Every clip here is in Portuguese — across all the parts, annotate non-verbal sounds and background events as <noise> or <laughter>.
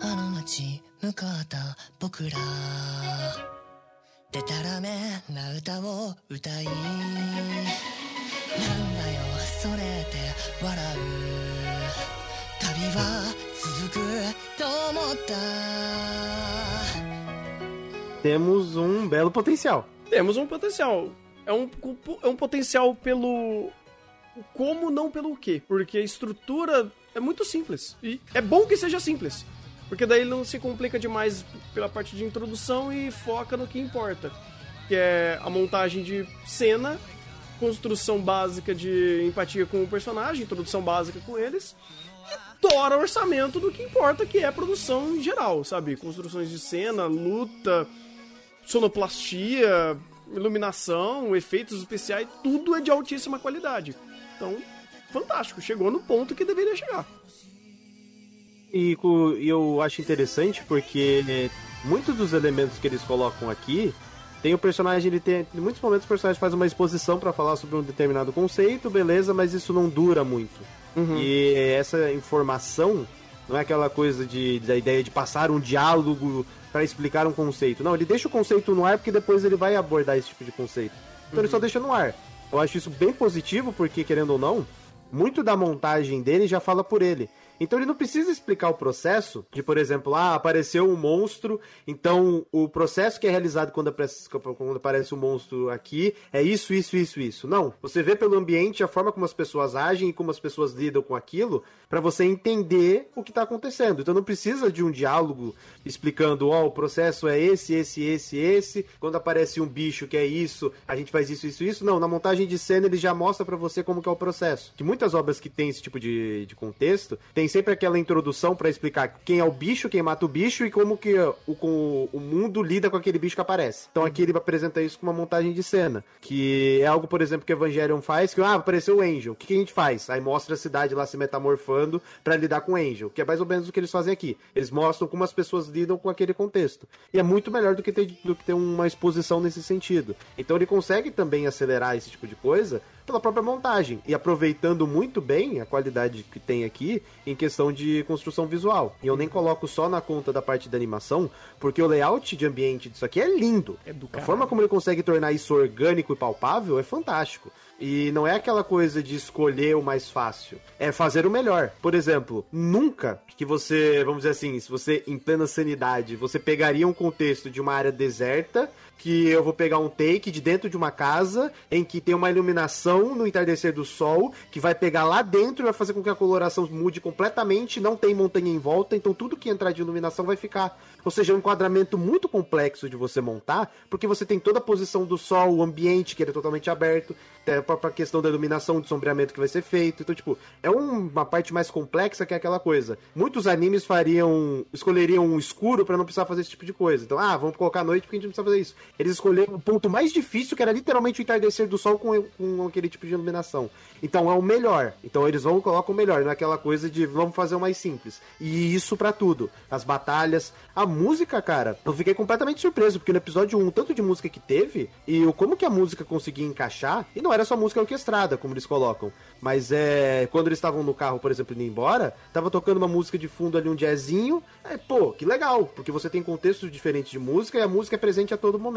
あの街向かった僕らでたらめな歌を歌いなんだよそれって笑う旅は続くと思った Temos um belo potencial. Temos um potencial. É um, é um potencial pelo. o Como, não pelo quê. Porque a estrutura é muito simples. E é bom que seja simples. Porque daí ele não se complica demais pela parte de introdução e foca no que importa. Que é a montagem de cena, construção básica de empatia com o personagem, introdução básica com eles. E tora orçamento do que importa, que é produção em geral, sabe? Construções de cena, luta, sonoplastia, iluminação, efeitos especiais, tudo é de altíssima qualidade. Então, fantástico, chegou no ponto que deveria chegar. E e eu acho interessante porque né, muitos dos elementos que eles colocam aqui tem o personagem, ele tem. Em muitos momentos o personagem faz uma exposição pra falar sobre um determinado conceito, beleza, mas isso não dura muito. E essa informação não é aquela coisa de, da ideia de passar um diálogo pra explicar um conceito. Não, ele deixa o conceito no ar porque depois ele vai abordar esse tipo de conceito. Então ele só deixa no ar. Eu acho isso bem positivo porque, querendo ou não, muito da montagem dele já fala por ele. Então ele não precisa explicar o processo de, por exemplo, ah, apareceu um monstro, então o processo que é realizado quando aparece, quando aparece um monstro aqui é isso, isso, isso, isso. Não. Você vê pelo ambiente a forma como as pessoas agem e como as pessoas lidam com aquilo para você entender o que tá acontecendo. Então não precisa de um diálogo explicando, ó, o processo é esse, esse, esse, esse. Quando aparece um bicho que é isso, a gente faz isso, isso, isso. Não, na montagem de cena ele já mostra para você como que é o processo. Que muitas obras que tem esse tipo de, de contexto, tem sempre aquela introdução para explicar quem é o bicho, quem mata o bicho e como que o, com, o mundo lida com aquele bicho que aparece. Então aqui ele apresenta isso com uma montagem de cena, que é algo, por exemplo, que Evangelion faz, que ah, apareceu o Angel, o que, que a gente faz? Aí mostra a cidade lá se metamorfando para lidar com o Angel, que é mais ou menos o que eles fazem aqui. Eles mostram como as pessoas lidam com aquele contexto. E é muito melhor do que ter, do que ter uma exposição nesse sentido. Então ele consegue também acelerar esse tipo de coisa pela própria montagem e aproveitando muito bem a qualidade que tem aqui em questão de construção visual. E eu nem coloco só na conta da parte da animação, porque o layout de ambiente disso aqui é lindo. É a forma como ele consegue tornar isso orgânico e palpável é fantástico. E não é aquela coisa de escolher o mais fácil, é fazer o melhor. Por exemplo, nunca que você, vamos dizer assim, se você em plena sanidade, você pegaria um contexto de uma área deserta que eu vou pegar um take de dentro de uma casa em que tem uma iluminação no entardecer do sol que vai pegar lá dentro e vai fazer com que a coloração mude completamente, não tem montanha em volta, então tudo que entrar de iluminação vai ficar. Ou seja, é um enquadramento muito complexo de você montar, porque você tem toda a posição do sol, o ambiente que ele é totalmente aberto, tem a própria questão da iluminação, de sombreamento que vai ser feito. Então, tipo, é um- uma parte mais complexa que é aquela coisa. Muitos animes fariam, escolheriam um escuro pra não precisar fazer esse tipo de coisa. Então, ah, vamos colocar noite porque a gente não precisa fazer isso. Eles escolheram o ponto mais difícil, que era literalmente o entardecer do sol com, com aquele tipo de iluminação. Então é o melhor. Então eles vão colocam o melhor, não é aquela coisa de vamos fazer o mais simples. E isso pra tudo. As batalhas, a música, cara, eu fiquei completamente surpreso, porque no episódio 1, o tanto de música que teve, e como que a música conseguia encaixar, e não era só música orquestrada, como eles colocam, mas é. Quando eles estavam no carro, por exemplo, indo embora, tava tocando uma música de fundo ali, um jazzinho. É, pô, que legal, porque você tem contextos diferentes de música e a música é presente a todo momento.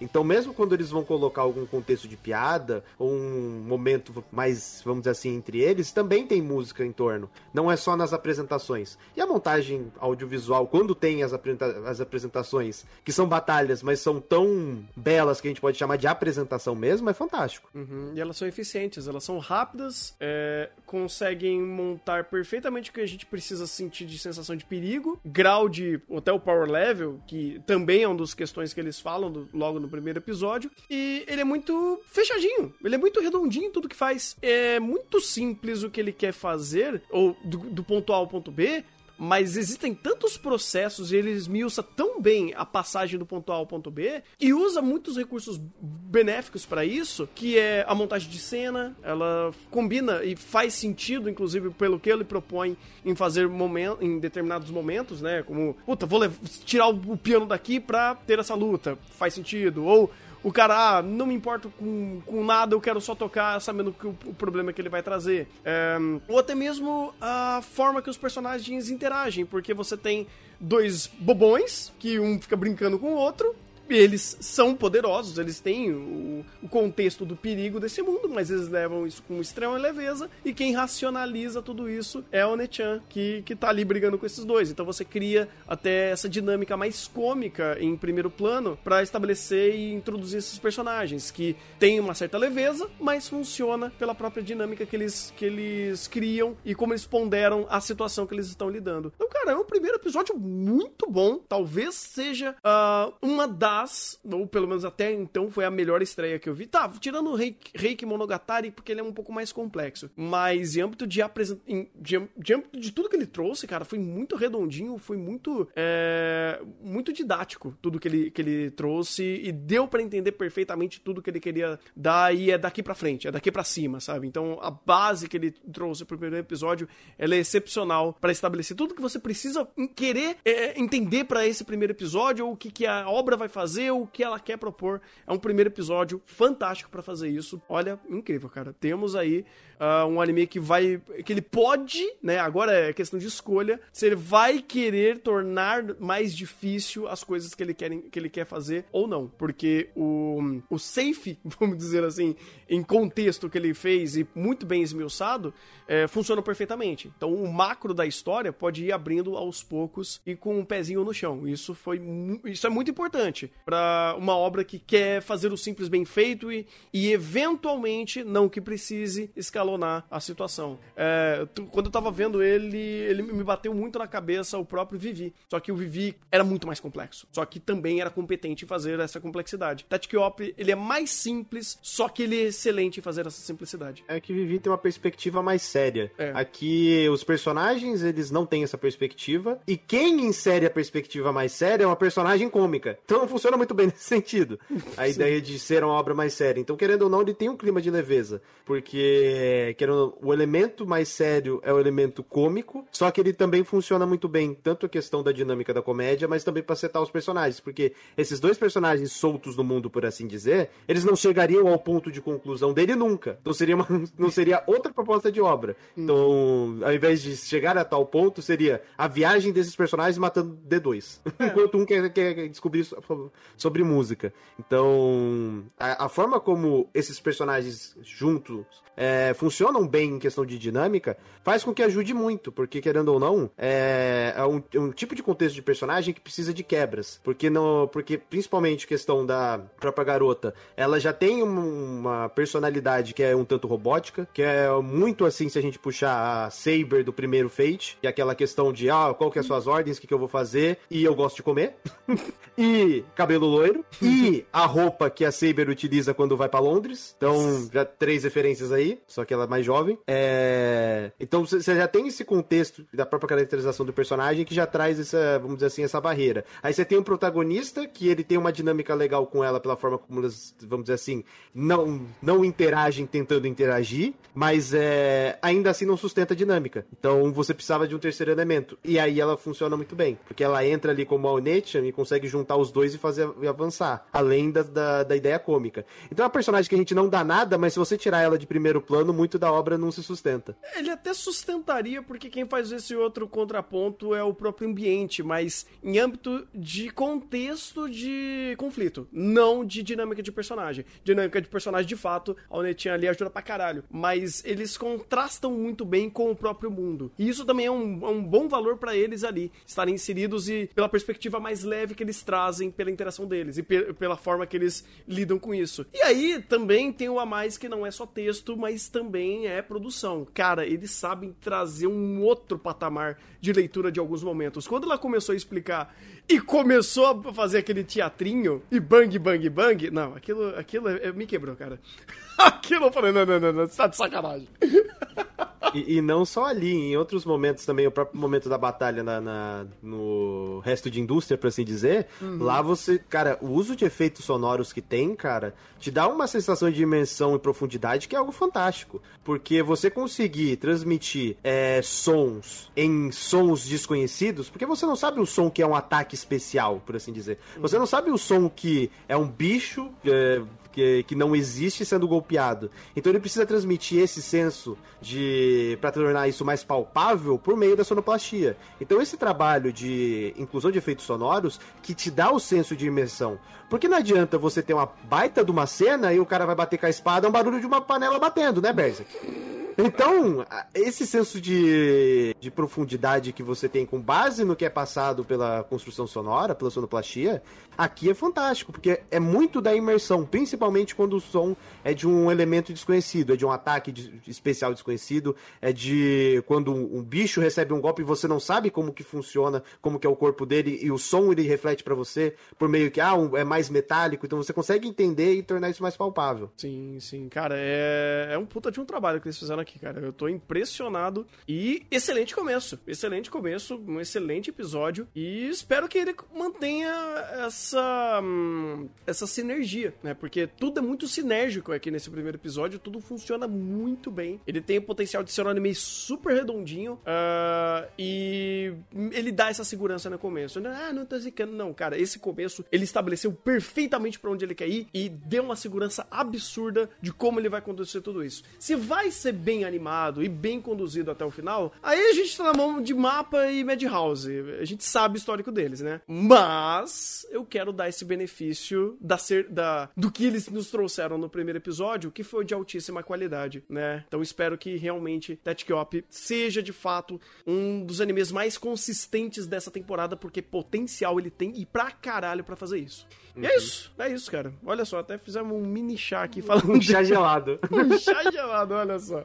Então, mesmo quando eles vão colocar algum contexto de piada, ou um momento mais, vamos dizer assim, entre eles, também tem música em torno. Não é só nas apresentações. E a montagem audiovisual, quando tem as, apresenta- as apresentações, que são batalhas, mas são tão belas que a gente pode chamar de apresentação mesmo, é fantástico. Uhum, E elas são eficientes, elas são rápidas, é, conseguem montar perfeitamente o que a gente precisa sentir de sensação de perigo, grau de até o power level, que também é uma das questões que eles falam logo no primeiro episódio, e ele é muito fechadinho, ele é muito redondinho em tudo que faz. É muito simples o que ele quer fazer, ou do, do ponto A ao ponto B, mas existem tantos processos e ele esmiuça tão bem a passagem do ponto A ao ponto B e usa muitos recursos benéficos pra isso, que é a montagem de cena, ela combina e faz sentido, inclusive, pelo que ele propõe em fazer momen em determinados momentos, né? Como, puta, vou tirar o piano daqui pra ter essa luta, faz sentido. Ou o cara, ah, não me importo com, com nada, eu quero só tocar sabendo que o, o problema que ele vai trazer. É, ou até mesmo a forma que os personagens interagem, porque você tem dois bobões, que um fica brincando com o outro, eles são poderosos, eles têm o, o, contexto do perigo desse mundo, mas eles levam isso com extrema leveza, e quem racionaliza tudo isso é o Nechan, que, que tá ali brigando com esses dois. Então você cria até essa dinâmica mais cômica em primeiro plano para estabelecer e introduzir esses personagens, que tem uma certa leveza, mas funciona pela própria dinâmica que eles, que eles criam e como eles ponderam a situação que eles estão lidando. Então, cara, é um primeiro episódio muito bom, talvez seja uh, uma das mas, ou pelo menos até então, foi a melhor estreia que eu vi. Tá, tirando o Reiki, Monogatari, porque ele é um pouco mais complexo. Mas em âmbito de apresentação. De, de, âmbito de tudo que ele trouxe, cara, foi muito redondinho, foi muito. É, muito didático tudo que ele, que ele trouxe e deu para entender perfeitamente tudo que ele queria dar e é daqui para frente, é daqui para cima, sabe? Então a base que ele trouxe pro primeiro episódio ela é excepcional para estabelecer tudo que você precisa querer é, entender para esse primeiro episódio ou o que, que a obra vai fazer fazer o que ela quer propor. É um primeiro episódio fantástico para fazer isso. Olha, incrível, cara. Temos aí uh, um anime que vai. que ele pode, né? Agora é questão de escolha. Se ele vai querer tornar mais difícil as coisas que ele quer, que ele quer fazer ou não. Porque o, o safe, <laughs> vamos dizer assim, em contexto que ele fez e muito bem esmiuçado, é, funciona perfeitamente. Então o macro da história pode ir abrindo aos poucos e com um pezinho no chão. Isso foi isso é muito importante para uma obra que quer fazer o simples bem feito e, e eventualmente, não que precise, a situação. É, quando eu tava vendo ele, ele me bateu muito na cabeça o próprio Vivi. Só que o Vivi era muito mais complexo. Só que também era competente em fazer essa complexidade. Tactic Op, ele é mais simples, só que ele é excelente em fazer essa simplicidade. É que Vivi tem uma perspectiva mais séria. É. Aqui, os personagens, eles não têm essa perspectiva. E quem insere a perspectiva mais séria é uma personagem cômica. Então funciona funciona muito bem <laughs> nesse sentido. A Sim. ideia de ser uma obra mais séria. Então, querendo ou não, ele tem um clima de leveza. Porque querendo, o elemento mais sério é o elemento cômico, só que ele também funciona muito bem, tanto a questão da dinâmica da comédia, mas também para setar os personagens. Porque esses dois personagens soltos no mundo, por assim dizer, eles não chegariam ao ponto de conclusão dele nunca. Então seria uma, <laughs> não seria outra proposta de obra. Então, ao invés de chegar a tal ponto, seria a viagem desses personagens matando D2. <laughs> É. Enquanto um quer, quer descobrir sobre música. Então, a, a forma como esses personagens juntos é, funcionam bem em questão de dinâmica faz com que ajude muito, porque querendo ou não, é, é, um, é um, tipo de contexto de personagem que precisa de quebras, porque não, porque principalmente questão da própria garota, ela já tem uma personalidade que é um tanto robótica, que é muito assim se a gente puxar a Saber do primeiro Fate, que é aquela questão de ah, qual que é as suas ordens, o que, que eu vou fazer, e eu gosto de comer. <laughs> e cabelo loiro e a roupa que a Saber utiliza quando vai para Londres. Então, já três referências aí, só que ela é mais jovem. É... Então, você já tem esse contexto da própria caracterização do personagem que já traz essa, vamos dizer assim, essa barreira. Aí você tem um protagonista que ele tem uma dinâmica legal com ela pela forma como elas, vamos dizer assim, não, não interagem tentando interagir, mas é, ainda assim não sustenta a dinâmica. Então, você precisava de um terceiro elemento. E aí ela funciona muito bem, porque ela entra ali como a Onechan e consegue juntar os dois e fazer e avançar, além da, da, da, ideia cômica. Então é uma personagem que a gente não dá nada, mas se você tirar ela de primeiro plano, muito da obra não se sustenta. Ele até sustentaria, porque quem faz esse outro contraponto é o próprio ambiente, mas em âmbito de contexto de conflito, não de dinâmica de personagem. Dinâmica de personagem, de fato, a Onetinha ali ajuda pra caralho, mas eles contrastam muito bem com o próprio mundo. E isso também é um, é um bom valor para eles ali, estarem inseridos e pela perspectiva mais leve que eles trazem pela interação deles e pe pela forma que eles lidam com isso. E aí também tem o a mais que não é só texto, mas também é produção. Cara, eles sabem trazer um outro patamar de leitura de alguns momentos. Quando ela começou a explicar e começou a fazer aquele teatrinho e bang, bang, bang, não, aquilo, aquilo me quebrou, cara. <laughs> aquilo eu falei, não, não, não, não, você tá de sacanagem. <laughs> E, e, não só ali, em outros momentos também, o próprio momento da batalha na, na no resto de indústria, por assim dizer, uhum. lá você, cara, o uso de efeitos sonoros que tem, cara, te dá uma sensação de dimensão e profundidade que é algo fantástico. Porque você conseguir transmitir é, sons em sons desconhecidos, porque você não sabe o som que é um ataque especial, por assim dizer. Você não sabe o som que é um bicho. É, que, que não existe sendo golpeado. Então ele precisa transmitir esse senso de para tornar isso mais palpável por meio da sonoplastia. Então esse trabalho de inclusão de efeitos sonoros que te dá o senso de imersão. Porque não adianta você ter uma baita de uma cena e o cara vai bater com a espada, é um barulho de uma panela batendo, né, Berserk? Então, esse senso de, de profundidade que você tem com base no que é passado pela construção sonora, pela sonoplastia, aqui é fantástico, porque é muito da imersão, principalmente quando o som é de um elemento desconhecido, é de um ataque de, especial desconhecido, é de quando um, um, bicho recebe um golpe e você não sabe como que funciona, como que é o corpo dele, e o som ele reflete para você por meio que, ah, um, é mais metálico, então você consegue entender e tornar isso mais palpável. Sim, sim, cara, é, é um puta de um trabalho que eles fizeram aqui, cara. Eu tô impressionado e excelente começo. Excelente começo, um excelente episódio e espero que ele mantenha essa hum, essa sinergia, né? Porque tudo é muito sinérgico aqui nesse primeiro episódio, tudo funciona muito bem. Ele tem o potencial de ser um anime super redondinho uh, e ele dá essa segurança no começo. Ah, não tô zicando, não, cara. Esse começo ele estabeleceu perfeitamente para onde ele quer ir e deu uma segurança absurda de como ele vai conduzir tudo isso. Se vai ser bem bem animado e bem conduzido até o final, aí a gente tá na mão de mapa e Madhouse. A gente sabe o histórico deles, né? Mas eu quero dar esse benefício da ser, da, do que eles nos trouxeram no primeiro episódio, que foi de altíssima qualidade, né? Então espero que realmente Tetkiop seja de fato um dos animes mais consistentes dessa temporada, porque potencial ele tem e pra caralho pra fazer isso. Uhum. E é isso, é isso, cara. Olha só, até fizemos um mini chá aqui falando. Um chá gelado. <laughs> um chá gelado, olha só.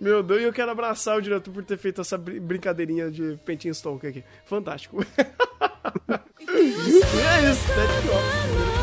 Meu Deus, e eu quero abraçar o diretor por ter feito essa brincadeirinha de Pentin Stoke aqui. Fantástico. <laughs> é isso, né?